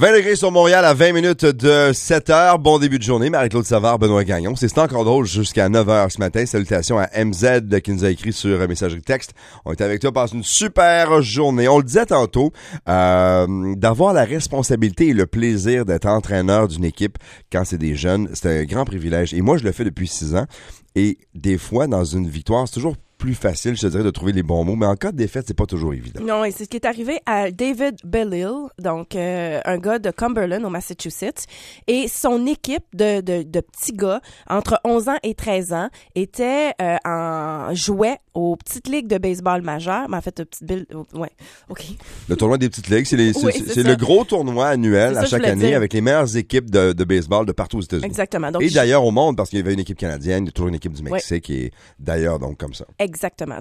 20 degrés sur Montréal à 20 minutes de 7 heures. Bon début de journée. Marie-Claude Savard, Benoît Gagnon. C'est encore drôle jusqu'à 9 heures ce matin. Salutations à MZ qui nous a écrit sur messagerie texte. On est avec toi, passe une super journée. On le disait tantôt, euh, d'avoir la responsabilité et le plaisir d'être entraîneur d'une équipe quand c'est des jeunes, c'est un grand privilège. Et moi, je le fais depuis 6 ans. Et des fois, dans une victoire, c'est toujours plus facile, je te dirais, de trouver les bons mots. Mais en cas de défaite, c'est pas toujours évident. Non, et c'est ce qui est arrivé à David Bellil, donc euh, un gars de Cumberland, au Massachusetts. Et son équipe de, de, de petits gars, entre 11 ans et 13 ans, était euh, en jouait aux petites ligues de baseball majeures. Mais en fait, petite bill, ouais, OK. Le tournoi des petites ligues, c'est Oui, le gros tournoi annuel ça à chaque année dire. avec les meilleures équipes de, de baseball de partout aux États-Unis. Exactement. Donc, Et je- d'ailleurs au monde, parce qu'il y avait une équipe canadienne, il y a toujours une équipe du Mexique et d'ailleurs donc comme ça. Exactement.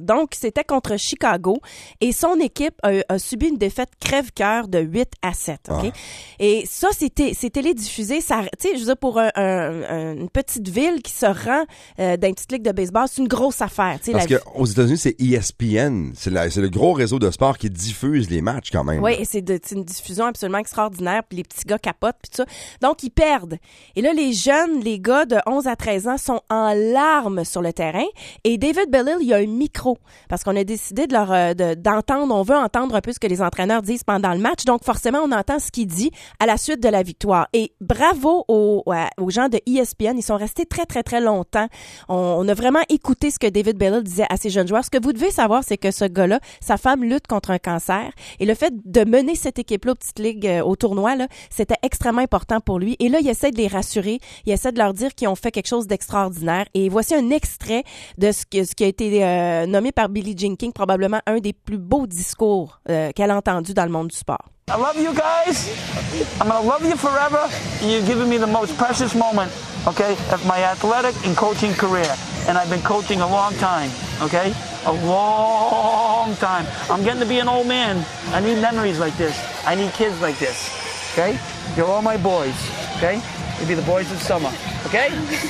Donc, c'était contre Chicago et son équipe a, a subi une défaite crève-cœur de 8 à 7. OK? Ah. Et ça, c'était c'est télédiffusé. Ça, tu sais, je veux dire, pour un- un- un- une petite ville qui se rend euh, dans une petite ligue de baseball, c'est une grosse affaire. Parce qu'aux États-Unis, c'est E ESPN, c'est le gros réseau de sport qui diffuse les matchs quand même. Oui, et c'est une diffusion absolument extraordinaire, puis les petits gars capotent, puis tout ça. Donc, ils perdent. Et là, les jeunes, les gars de 11 à 13 ans sont en larmes sur le terrain. Et David Bellil, il y a un micro, parce qu'on a décidé de leur euh, de- d'entendre, on veut entendre un peu ce que les entraîneurs disent pendant le match. Donc, forcément, on entend ce qu'il dit à la suite de la victoire. Et bravo aux, aux gens de ESPN, ils sont restés très, très, très longtemps. On, a vraiment écouté ce que David Bellil disait à ses jeunes joueurs. Ce que vous devez savoir, c'est que ce gars-là, sa femme lutte contre un cancer. Et le fait de mener cette équipe-là aux petites euh, au tournoi, là, c'était extrêmement important pour lui. Et là, il essaie de les rassurer. Il essaie de leur dire qu'ils ont fait quelque chose d'extraordinaire. Et voici un extrait de ce, ce qui a été euh, nommé par Billie Jean King, probablement un des plus beaux discours euh, qu'elle a entendu dans le monde du sport. I love you guys. I'm gonna love you forever. You're giving me the most precious moment, okay, of my athletic and coaching career. And I've been coaching a long time, okay? A long time. I'm getting to be an old man. I need memories like this. I need kids like this, okay? You're all my boys, okay? You'll be the boys of summer, okay?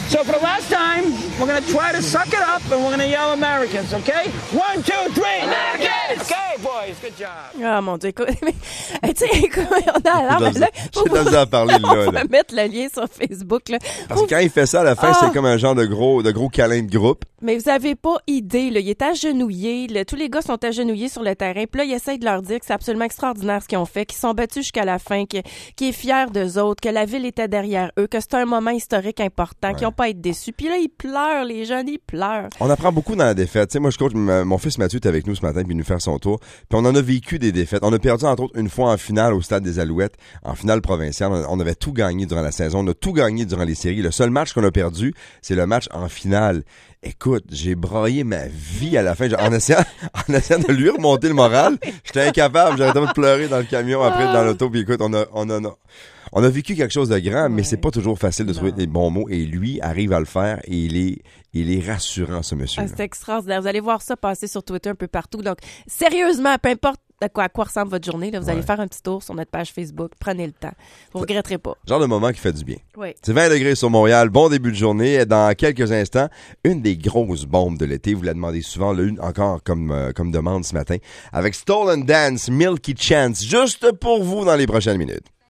So for the last time, we're gonna try to suck it up and we're gonna yell Americans, okay? One, two, three. Americans! Okay, boys, good job. Ah mon dieu, écoute, mais, tu sais, écoute, on a de la misère à parler, on là, va là. mettre le lien sur Facebook là. Parce que quand il fait ça à la fin, Ah. c'est comme un genre de gros de gros câlin de groupe. Mais vous avez pas idée, là. Il est agenouillé. là. tous les gars sont agenouillés sur le terrain. Puis là, il essaie de leur dire que c'est absolument extraordinaire ce qu'ils ont fait, qu'ils sont battus jusqu'à la fin, que- qu'il est fier d'eux autres, que la ville était derrière eux, que c'est un moment historique important, qu'ils ont pas à être déçus. Puis là, ils pleurent, les jeunes, ils pleurent. On apprend beaucoup dans la défaite. Tu sais, moi, je coach, mon fils Mathieu est avec nous ce matin, puis il nous faire son tour. Puis on en a vécu des défaites. On a perdu, entre autres, une fois en finale au Stade des Alouettes, en finale provinciale. On avait tout gagné durant la saison. On a tout gagné durant les séries. Le seul match qu'on a perdu, c'est le match en finale. Écoute, j'ai braillé ma vie à la fin. En essayant, en essayant de lui remonter le moral, j'étais incapable. J'arrêtais de pleurer dans le camion, après dans l'auto. Puis écoute, on a, on a, on a vécu quelque chose de grand, mais c'est pas toujours facile de trouver les bons mots. Et lui arrive à le faire et il est, il est rassurant, ce monsieur. Ah, c'est extraordinaire. Vous allez voir ça passer sur Twitter un peu partout. Donc, sérieusement, peu importe à quoi, à quoi ressemble votre journée, là, vous allez faire un petit tour sur notre page Facebook. Prenez le temps. Vous regretterez pas. Genre de moment qui fait du bien. Oui. C'est 20 degrés sur Montréal. Bon début de journée. Dans quelques instants, une des grosses bombes de l'été. Vous la demandez souvent, là, une encore comme, euh, comme demande ce matin. Avec Stolen Dance, Milky Chance, juste pour vous dans les prochaines minutes.